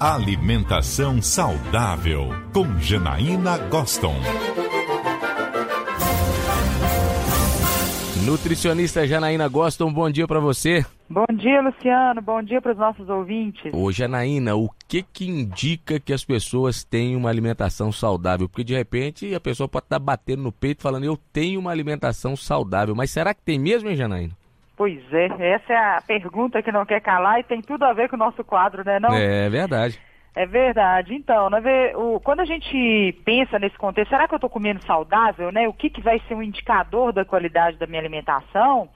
Alimentação saudável com Janaína Goston. Nutricionista Janaína Goston, bom dia para você. Bom dia, Luciano. Bom dia para os nossos ouvintes. Ô, Janaína, o que que indica que as pessoas têm uma alimentação saudável? Porque de repente a pessoa pode estar batendo no peito falando eu tenho uma alimentação saudável, mas será que tem mesmo, hein, Janaína? Pois é, essa é a pergunta que não quer calar e tem tudo a ver com o nosso quadro, né? Não? É verdade. É verdade. Então, né, o, quando a gente pensa nesse contexto, será que eu estou comendo saudável, né? O que, que vai ser um indicador da qualidade da minha alimentação?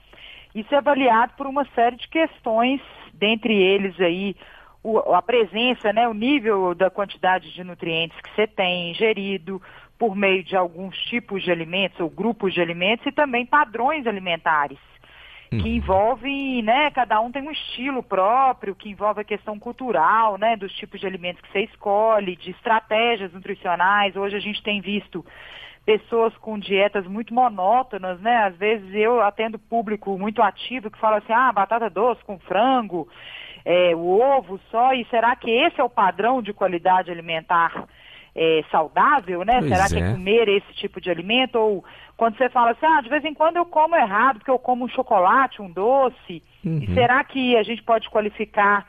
Isso é avaliado por uma série de questões, dentre eles aí o, a presença, né, o nível da quantidade de nutrientes que você tem ingerido por meio de alguns tipos de alimentos ou grupos de alimentos e também padrões alimentares que uhum. envolve, né, cada um tem um estilo próprio, que envolve a questão cultural, né, dos tipos de alimentos que você escolhe, de estratégias nutricionais. Hoje a gente tem visto pessoas com dietas muito monótonas, né? Às vezes eu atendo público muito ativo que fala assim, ah, batata doce com frango, é, o ovo só, e será que esse é o padrão de qualidade alimentar é, saudável, né? Pois será é. que é comer esse tipo de alimento? Ou quando você fala assim, ah, de vez em quando eu como errado, porque eu como um chocolate, um doce, Uhum. e será que a gente pode qualificar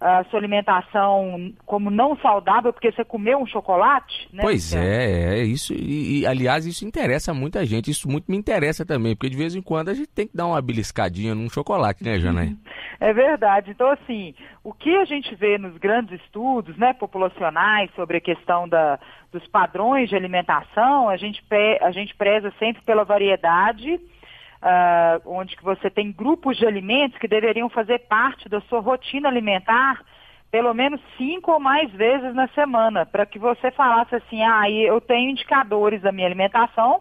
a sua alimentação como não saudável porque você comeu um chocolate? Né, Pois é, é isso. E, e, aliás, isso interessa muita gente. Isso muito me interessa também, porque de vez em quando a gente tem que dar uma beliscadinha num chocolate, né, Janaína? É verdade. Então, assim, o que a gente vê nos grandes estudos né, populacionais sobre a questão da, dos padrões de alimentação, a gente, pe- a gente preza sempre pela variedade, ah, onde que você tem grupos de alimentos que deveriam fazer parte da sua rotina alimentar pelo menos cinco ou mais vezes na semana, para que você falasse assim, ah, eu tenho indicadores da minha alimentação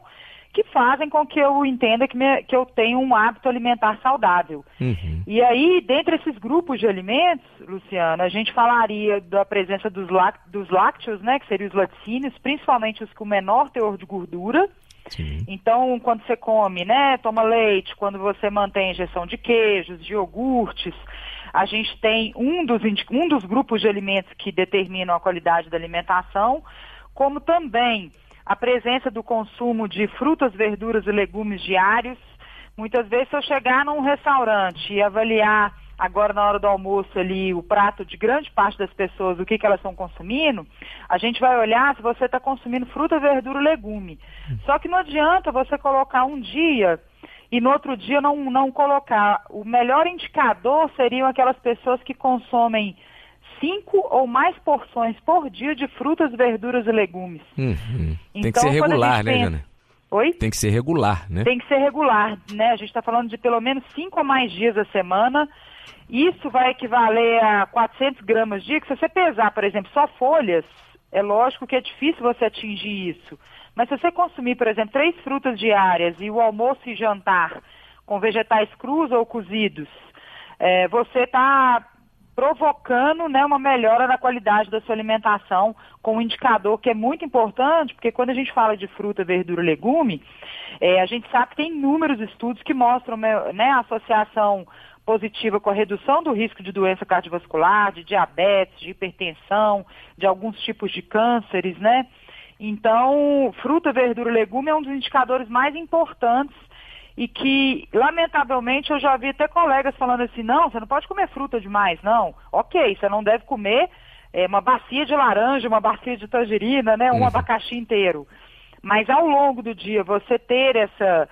que fazem com que eu entenda que, me- que eu tenho um hábito alimentar saudável. Uhum. E aí, dentre esses grupos de alimentos, Luciana, a gente falaria da presença dos, dos lácteos, né, que seriam os laticínios, principalmente os com menor teor de gordura. Então, quando você come, né, toma leite, quando você mantém a ingestão de queijos, de iogurtes, a gente tem um dos, um dos grupos de alimentos que determinam a qualidade da alimentação, como também a presença do consumo de frutas, verduras e legumes diários. Muitas vezes, se eu chegar num restaurante e avaliar agora na hora do almoço ali o prato de grande parte das pessoas, o que, que elas estão consumindo, a gente vai olhar se você está consumindo fruta, verdura e legume. Só que não adianta você colocar um dia e no outro dia não, não colocar. O melhor indicador seriam aquelas pessoas que consomem cinco ou mais porções por dia de frutas, verduras e legumes. Uhum. Tem que Então, ser regular, né, pensa- Jana? Oi? Tem que ser regular, né? Tem que ser regular, né? A gente está falando de pelo menos cinco ou mais dias a semana. Isso vai equivaler a 400 gramas dia, que se você pesar, por exemplo, só folhas, é lógico que é difícil você atingir isso. Mas se você consumir, por exemplo, três frutas diárias e o almoço e jantar com vegetais crus ou cozidos, é, você está provocando né, uma melhora na qualidade da sua alimentação com um indicador que é muito importante, porque quando a gente fala de fruta, verdura e legume, é, a gente sabe que tem inúmeros estudos que mostram né, a associação positiva com a redução do risco de doença cardiovascular, de diabetes, de hipertensão, de alguns tipos de cânceres, né? Então, fruta, verdura e legume é um dos indicadores mais importantes e que, lamentavelmente, eu já vi até colegas falando assim, não, você não pode comer fruta demais, não. Ok, você não deve comer é, uma bacia de laranja, uma bacia de tangerina, né, um Uhum. abacaxi inteiro. Mas ao longo do dia, você ter essa,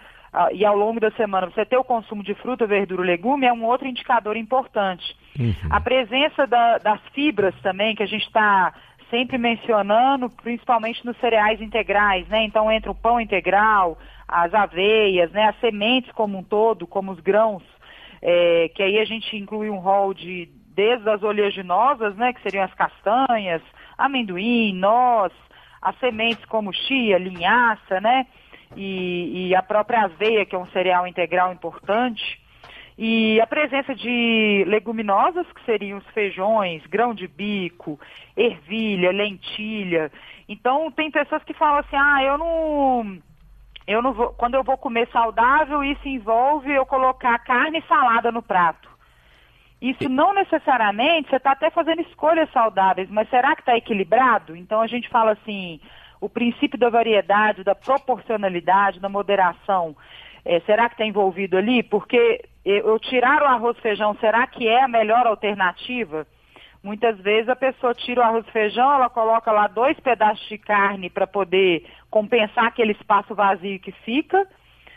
e ao longo da semana, você ter o consumo de fruta, verdura e legume é um outro indicador importante. Uhum. A presença da- das fibras também, que a gente está sempre mencionando, principalmente nos cereais integrais, né? Então entra o pão integral, as aveias, né? As sementes como um todo, como os grãos, é, que aí a gente inclui um rol de desde as oleaginosas, né? Que seriam as castanhas, amendoim, noz, as sementes como chia, linhaça, né? E, e a própria aveia, que é um cereal integral importante. E a presença de leguminosas, que seriam os feijões, grão de bico, ervilha, lentilha. Então, tem pessoas que falam assim, ah, eu não. Eu não vou. Quando eu vou comer saudável, isso envolve eu colocar carne e salada no prato. isso não necessariamente, você está até fazendo escolhas saudáveis, mas será que está equilibrado? Então a gente fala assim, o princípio da variedade, da proporcionalidade, da moderação, é, será que está envolvido ali? Porque eu tirar o arroz feijão, será que é a melhor alternativa? Muitas vezes a pessoa tira o arroz e feijão, ela coloca lá dois pedaços de carne para poder compensar aquele espaço vazio que fica.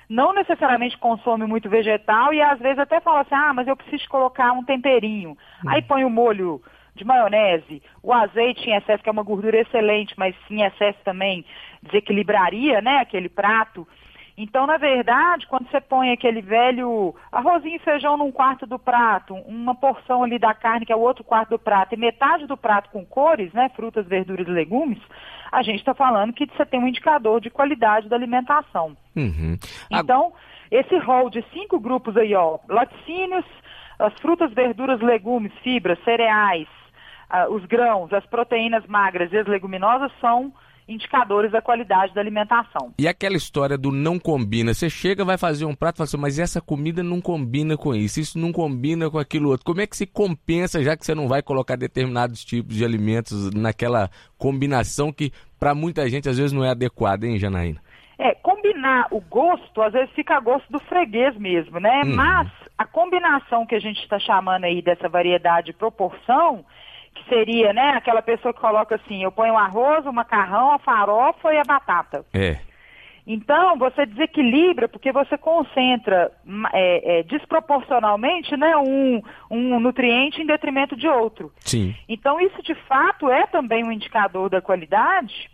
Não necessariamente consome muito vegetal e às vezes até fala assim, ah, mas eu preciso colocar um temperinho. Hum. Aí põe o molho de maionese, o azeite em excesso, que é uma gordura excelente, mas em excesso também desequilibraria, né, aquele prato. Então, na verdade, quando você põe aquele velho arrozinho e feijão num quarto do prato, uma porção ali da carne que é o outro quarto do prato e metade do prato com cores, né, frutas, verduras e legumes, a gente está falando que você tem um indicador de qualidade da alimentação. Uhum. Então, esse rol de cinco grupos aí, ó, laticínios, as frutas, verduras, legumes, fibras, cereais, uh, os grãos, as proteínas magras e as leguminosas são indicadores da qualidade da alimentação. E aquela história do não combina, você chega, vai fazer um prato e fala assim, mas essa comida não combina com isso, isso não combina com aquilo outro. Como é que se compensa, já que você não vai colocar determinados tipos de alimentos naquela combinação que para muita gente às vezes não é adequada, hein, Janaína? É, combinar o gosto, às vezes fica a gosto do freguês mesmo, né? Uhum. Mas a combinação que a gente está chamando aí dessa variedade de proporção, que seria, né, aquela pessoa que coloca assim, eu ponho o arroz, o macarrão, a farofa e a batata. É. Então, você desequilibra porque você concentra é, é, desproporcionalmente né, um, um nutriente em detrimento de outro. Sim. Então, isso de fato é também um indicador da qualidade.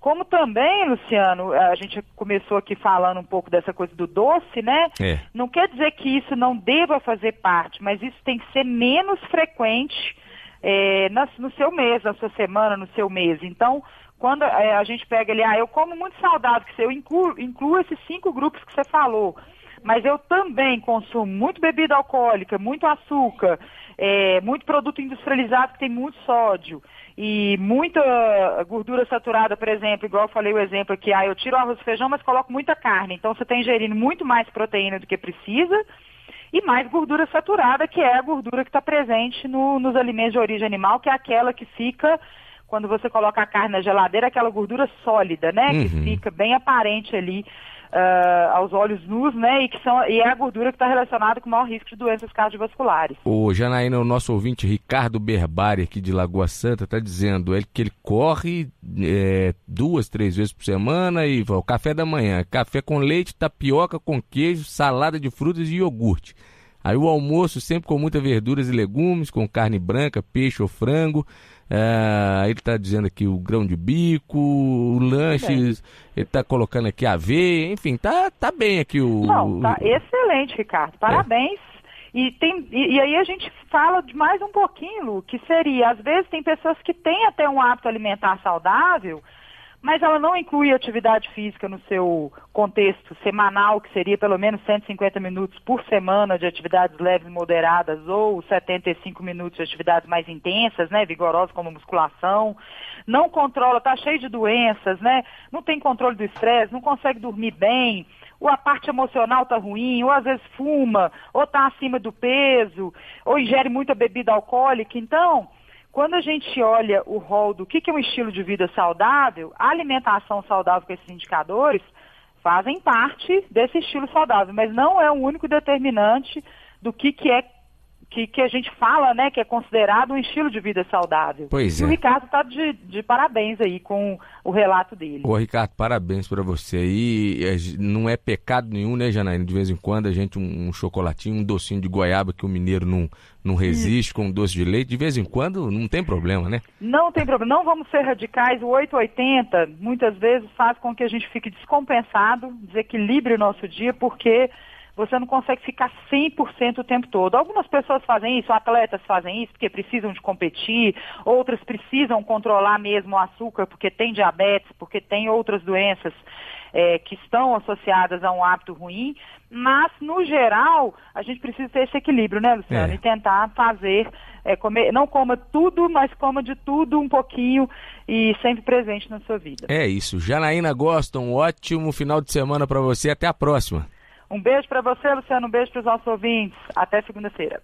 Como também, Luciano, a gente começou aqui falando um pouco dessa coisa do doce, né? É. Não quer dizer que isso não deva fazer parte, mas isso tem que ser menos frequente é, no seu mês, na sua semana, no seu mês. Então, quando é, a gente pega ali, ah, eu como muito saudável, que eu incluo, incluo esses cinco grupos que você falou, mas eu também consumo muito bebida alcoólica, muito açúcar, é, muito produto industrializado que tem muito sódio e muita gordura saturada, por exemplo, igual eu falei o exemplo aqui, ah, eu tiro arroz e feijão, mas coloco muita carne, então você está ingerindo muito mais proteína do que precisa e mais gordura saturada, que é a gordura que está presente no, nos alimentos de origem animal, que é aquela que fica quando você coloca a carne na geladeira, aquela gordura sólida, né? Uhum. Que fica bem aparente ali uh, aos olhos nus, né? E, que são, e é a gordura que está relacionada com o maior risco de doenças cardiovasculares. O Janaína, o nosso ouvinte Ricardo Berbari, aqui de Lagoa Santa, está dizendo ele, que ele corre é, duas, três vezes por semana e o café da manhã, café com leite, tapioca com queijo, salada de frutas e iogurte. Aí o almoço sempre com muitas verduras e legumes, com carne branca, peixe ou frango. É, ele está dizendo aqui o grão de bico, o lanche, ele está colocando aqui aveia, enfim, tá, tá bem aqui o. Não, tá excelente, Ricardo. Parabéns. É. E, tem, e, e, aí a gente fala de mais um pouquinho, Lu, que seria, às vezes tem pessoas que têm até um hábito alimentar saudável, mas ela não inclui atividade física no seu contexto semanal, que seria pelo menos 150 minutos por semana de atividades leves e moderadas, ou 75 minutos de atividades mais intensas, né, vigorosas como musculação. Não controla, está cheio de doenças, né? Não tem controle do estresse, não consegue dormir bem, ou a parte emocional está ruim, ou às vezes fuma, ou está acima do peso, ou ingere muita bebida alcoólica. Então, quando a gente olha o rol do que, que é um estilo de vida saudável, a alimentação saudável com esses indicadores fazem parte desse estilo saudável, mas não é o único determinante do que, que é que, que a gente fala, né, que é considerado um estilo de vida saudável. Pois é. E o Ricardo está de, de, parabéns aí com o relato dele. Ô, Ricardo, parabéns para você aí. É, não é pecado nenhum, né, Janaína? De vez em quando a gente um, um chocolatinho, um docinho de goiaba que o mineiro não, não resiste com um doce de leite, de vez em quando não tem problema, né? Não tem problema. Não vamos ser radicais. O 880 muitas vezes faz com que a gente fique descompensado, desequilibre o nosso dia, porque você não consegue ficar 100% o tempo todo. Algumas pessoas fazem isso, atletas fazem isso porque precisam de competir, outras precisam controlar mesmo o açúcar porque tem diabetes, porque tem outras doenças é, que estão associadas a um hábito ruim, mas, no geral, a gente precisa ter esse equilíbrio, né, Luciano? É. E tentar fazer, é, comer, não coma tudo, mas coma de tudo um pouquinho e sempre presente na sua vida. É isso. Janaína Gosta, um ótimo final de semana para você. Até a próxima. Um beijo para você, Luciano. Um beijo para os nossos ouvintes. Até segunda-feira.